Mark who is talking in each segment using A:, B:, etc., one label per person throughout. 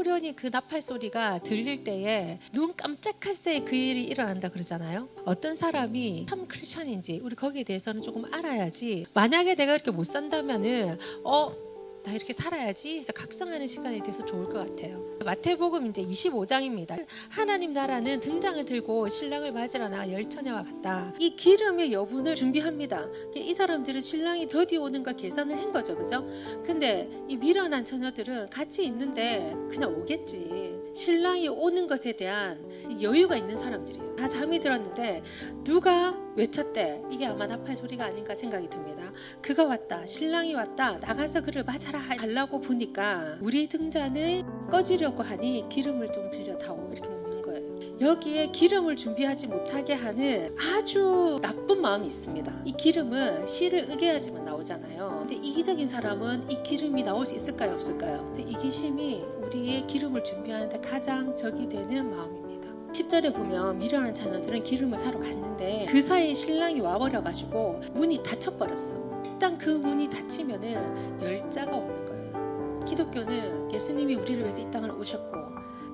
A: 호련히 그 나팔 소리가 들릴 때에 눈 깜짝할 새에 그 일이 일어난다 그러잖아요. 어떤 사람이 참 크리스천인지 우리 거기에 대해서는 조금 알아야지. 만약에 내가 이렇게 못 산다면은 어. 나 이렇게 살아야지 해서 각성하는 시간이 돼서 좋을 것 같아요. 마태복음 이제 25장입니다. 하나님 나라는 등장을 들고 신랑을 맞으러 나가 열처녀와 같다. 이 기름의 여분을 준비합니다. 이 사람들은 신랑이 더디 오는 걸 계산을 한 거죠, 그죠? 근데 이 미련한 처녀들은 같이 있는데 그냥 오겠지. 신랑이 오는 것에 대한 여유가 있는 사람들이에요. 다 잠이 들었는데 누가 외쳤대. 이게 아마 나팔 소리가 아닌가 생각이 듭니다. 그가 왔다. 신랑이 왔다. 나가서 그를 맞아라 하려고 보니까 우리 등잔을 꺼지려고 하니 기름을 좀 빌려다오. 이렇게 묻는 거예요. 여기에 기름을 준비하지 못하게 하는 아주 나쁜 마음이 있습니다. 이 기름은 씨를 의게하지만 나오잖아요. 근데 이기적인 사람은 이 기름이 나올 수 있을까요? 없을까요? 이기심이 우리의 기름을 준비하는데 가장 적이 되는 마음입니다. 10절에 보면 미련한 자녀들은 기름을 사러 갔는데 그 사이에 신랑이 와버려가지고 문이 닫혀버렸어. 일단 그 문이 닫히면은 열자가 없는 거예요. 기독교는 예수님이 우리를 위해서 이 땅을 오셨고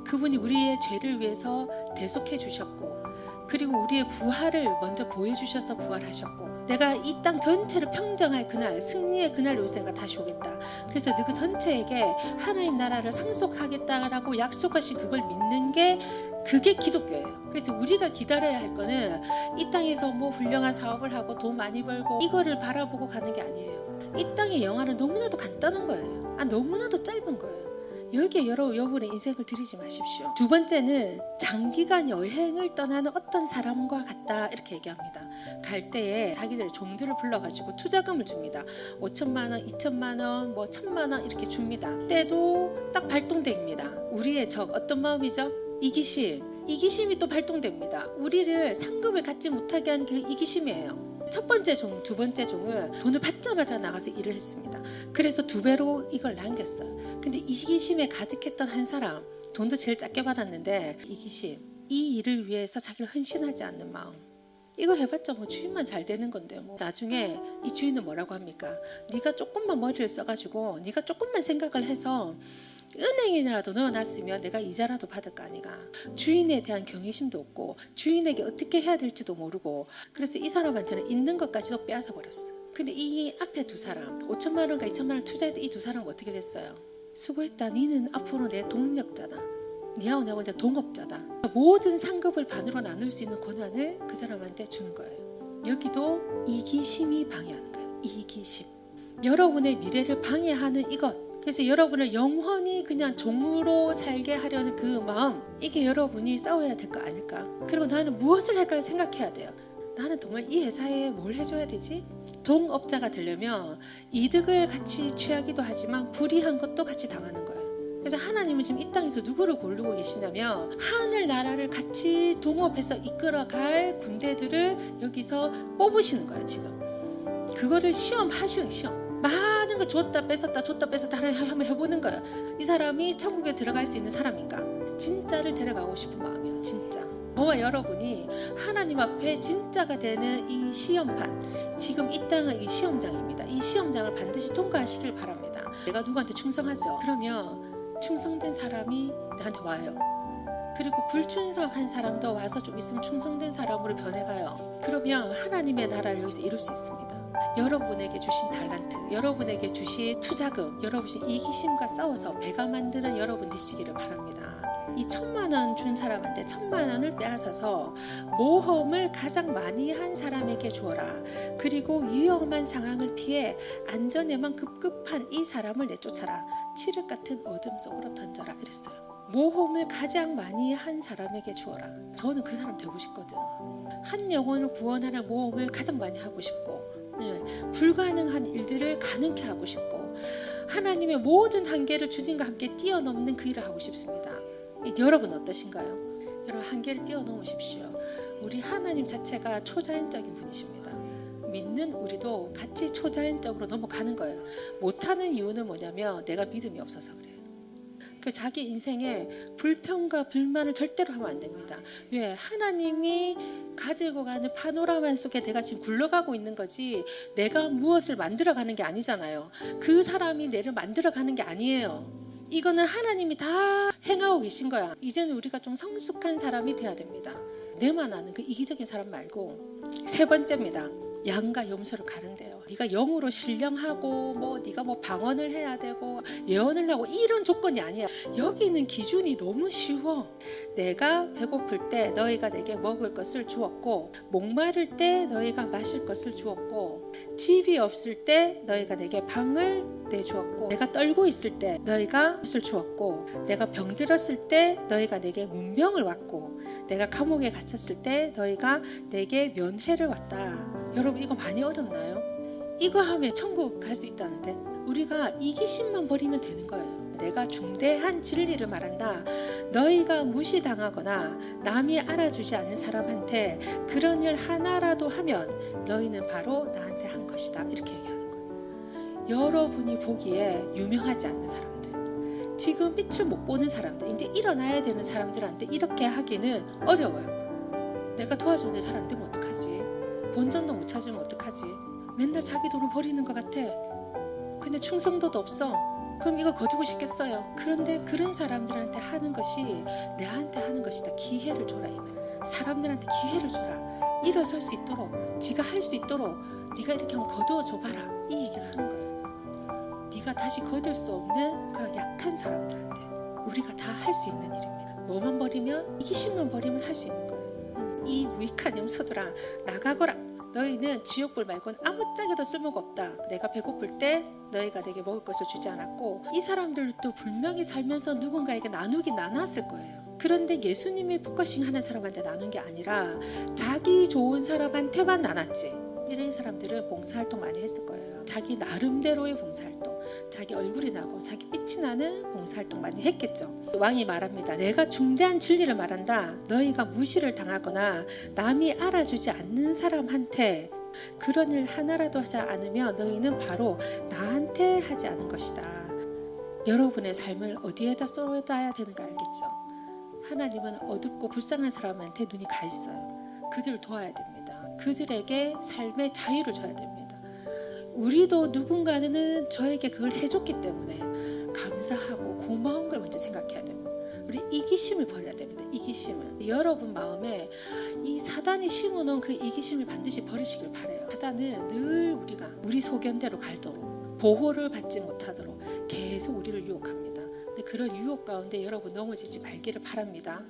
A: 그분이 우리의 죄를 위해서 대속해 주셨고 그리고 우리의 부활을 먼저 보여주셔서 부활하셨고 내가 이 땅 전체를 평정할 그날 승리의 그날 요새 가 다시 오겠다 그래서 그 전체에게 하나님 나라를 상속하겠다라고 약속하신 그걸 믿는 게 그게 기독교예요. 그래서 우리가 기다려야 할 거는 이 땅에서 뭐 훌륭한 사업을 하고 돈 많이 벌고 이거를 바라보고 가는 게 아니에요. 이 땅의 영화는 너무나도 간단한 거예요. 아, 너무나도 짧은 거예요. 여기에 여러 여러분의 인생을 들이지 마십시오. 두 번째는 장기간 여행을 떠나는 어떤 사람과 같다 이렇게 얘기합니다. 갈 때에 자기들 종들을 불러가지고 투자금을 줍니다. 5천만 원, 2천만 원, 뭐 천만 원 이렇게 줍니다. 때도 딱 발동됩니다. 우리의 적 어떤 마음이죠? 이기심. 이기심이 또 발동됩니다. 우리를 상급을 갖지 못하게 한 그 이기심이에요. 첫 번째 종, 두 번째 종은 돈을 받자마자 나가서 일을 했습니다. 그래서 두 배로 이걸 남겼어요. 근데 이기심에 가득했던 한 사람, 돈도 제일 작게 받았는데 이기심, 이 일을 위해서 자기를 헌신하지 않는 마음. 이거 해봤자 뭐 주인만 잘 되는 건데요. 뭐 나중에 이 주인은 뭐라고 합니까? 네가 조금만 머리를 써가지고 네가 조금만 생각을 해서 은행에라도 넣어놨으면 내가 이자라도 받을 거 아니가. 주인에 대한 경외심도 없고 주인에게 어떻게 해야 될지도 모르고 그래서 이 사람한테는 있는 것까지도 빼앗아 버렸어. 근데 이 앞에 두 사람 5천만 원과 2천만 원 투자했던 이 두 사람은 어떻게 됐어요? 수고했다. 니는 앞으로 내 동력자다. 니하고 나하고 내 동업자다. 모든 상급을 반으로 나눌 수 있는 권한을 그 사람한테 주는 거예요. 여기도 이기심이 방해하는 거예요. 이기심. 여러분의 미래를 방해하는 이것 그래서 여러분을 영원히 그냥 종으로 살게 하려는 그 마음 이게 여러분이 싸워야 될 거 아닐까? 그리고 나는 무엇을 할까 생각해야 돼요? 나는 정말 이 회사에 뭘 해줘야 되지? 동업자가 되려면 이득을 같이 취하기도 하지만 불이한 것도 같이 당하는 거예요. 그래서 하나님은 지금 이 땅에서 누구를 고르고 계시냐면 하늘 나라를 같이 동업해서 이끌어갈 군대들을 여기서 뽑으시는 거예요 지금. 그거를 시험하시는 시험 많은 걸 줬다 뺏었다 줬다 뺏었다 한번 해보는 거야. 이 사람이 천국에 들어갈 수 있는 사람인가? 진짜를 데려가고 싶은 마음이야. 진짜. 저와 여러분이 하나님 앞에 진짜가 되는 이 시험판 지금 이 땅은 이 시험장입니다. 이 시험장을 반드시 통과하시길 바랍니다. 내가 누구한테 충성하죠? 그러면 충성된 사람이 나한테 와요. 그리고 불충성한 사람도 와서 좀 있으면 충성된 사람으로 변해가요. 그러면 하나님의 나라를 여기서 이룰 수 있습니다. 여러분에게 주신 달란트, 여러분에게 주신 투자금, 여러분의 이기심과 싸워서 배가 만드는 여러분 되시기를 바랍니다. 이 천만 원 준 사람한테 천만 원을 빼앗아서 모험을 가장 많이 한 사람에게 주어라. 그리고 위험한 상황을 피해 안전에만 급급한 이 사람을 내쫓아라. 칠흑 같은 어둠 속으로 던져라. 이랬어요. 모험을 가장 많이 한 사람에게 주어라. 저는 그 사람 되고 싶거든. 한 영혼을 구원하는 모험을 가장 많이 하고 싶고 예, 불가능한 일들을 가능케 하고 싶고 하나님의 모든 한계를 주님과 함께 뛰어넘는 그 일을 하고 싶습니다. 여러분 어떠신가요? 여러분 한계를 뛰어넘으십시오. 우리 하나님 자체가 초자연적인 분이십니다. 믿는 우리도 같이 초자연적으로 넘어가는 거예요. 못하는 이유는 뭐냐면 내가 믿음이 없어서 그래요. 그 자기 인생에 불평과 불만을 절대로 하면 안 됩니다. 왜? 하나님이 가지고 가는 파노라마 속에 내가 지금 굴러가고 있는 거지 내가 무엇을 만들어가는 게 아니잖아요. 그 사람이 내를 만들어가는 게 아니에요. 이거는 하나님이 다 행하고 계신 거야. 이제는 우리가 좀 성숙한 사람이 돼야 됩니다. 내만 아는 그 이기적인 사람 말고 세 번째입니다. 양과 염소를 가른대요. 네가 영으로 신령하고 뭐 네가 뭐 방언을 해야 되고 예언을 하고 이런 조건이 아니야. 여기는 기준이 너무 쉬워. 내가 배고플 때 너희가 내게 먹을 것을 주었고 목마를 때 너희가 마실 것을 주었고 집이 없을 때 너희가 내게 방을 내주었고 내가 떨고 있을 때 너희가 옷을 주었고 내가 병들었을 때 너희가 내게 문병을 왔고 내가 감옥에 갇혔을 때 너희가 내게 면회를 왔다. 여러분 이거 많이 어렵나요? 이거 하면 천국 갈 수 있다는데 우리가 이기심만 버리면 되는 거예요. 내가 중대한 진리를 말한다. 너희가 무시당하거나 남이 알아주지 않는 사람한테 그런 일 하나라도 하면 너희는 바로 나한테 한 것이다. 이렇게 거예요. 여러분이 보기에 유명하지 않는 사람들, 지금 빛을 못 보는 사람들, 이제 일어나야 되는 사람들한테 이렇게 하기는 어려워요. 내가 안 되면 어떡하지? 본전도 못 찾으면 어떡하지? 맨날 자기 돈을 버리는 것 같아. 근데 충성도도 없어. 그럼 이거 거두고 싶겠어요. 그런데 그런 사람들한테 하는 것이 내한테 하는 것이다. 기회를 줘라. 사람들한테 기회를 줘라. 일어설 수 있도록, 지가 할 수 있도록 네가 이렇게 한번 거두어 줘봐라. 이 얘기를 하는 거예요. 네가 다시 거둘 수 없는 그런 약한 사람들한테 우리가 다 할 수 있는 일입니다. 뭐만 버리면 이기심만 버리면 할 수 있는 거예요. 음, 이 무익한 염소들아 나가거라. 너희는 지옥불 말고는 아무짝에도 쓸모가 없다. 내가 배고플 때 너희가 내게 먹을 것을 주지 않았고 이 사람들도 분명히 살면서 누군가에게 나누긴 나눴을 거예요. 그런데 예수님이 focusing 하는 사람한테 나눈 게 아니라 자기 좋은 사람한테만 나눴지. 이런 사람들은 봉사활동 많이 했을 거예요. 자기 나름대로의 봉사활동, 자기 얼굴이 나고 자기 빛이 나는 봉사활동 많이 했겠죠. 왕이 말합니다. 내가 중대한 진리를 말한다. 너희가 무시를 당하거나 남이 알아주지 않는 사람한테 그런 일 하나라도 하지 않으면 너희는 바로 나한테 하지 않은 것이다. 여러분의 삶을 어디에다 쏟아야 되는가 알겠죠? 하나님은 어둡고 불쌍한 사람한테 눈이 가 있어요. 그들을 도와야 됩니다. 그들에게 삶의 자유를 줘야 됩니다. 우리도 누군가는 저에게 그걸 해줬기 때문에 감사하고 고마운 걸 먼저 생각해야 됩니다. 우리 이기심을 버려야 됩니다. 이기심을 여러분 마음에 이 사단이 심어놓은 그 이기심을 반드시 버리시길 바래요. 사단은 늘 우리가 우리 소견대로 갈도록 보호를 받지 못하도록 계속 우리를 유혹합니다. 그런 유혹 가운데 여러분 넘어지지 말기를 바랍니다.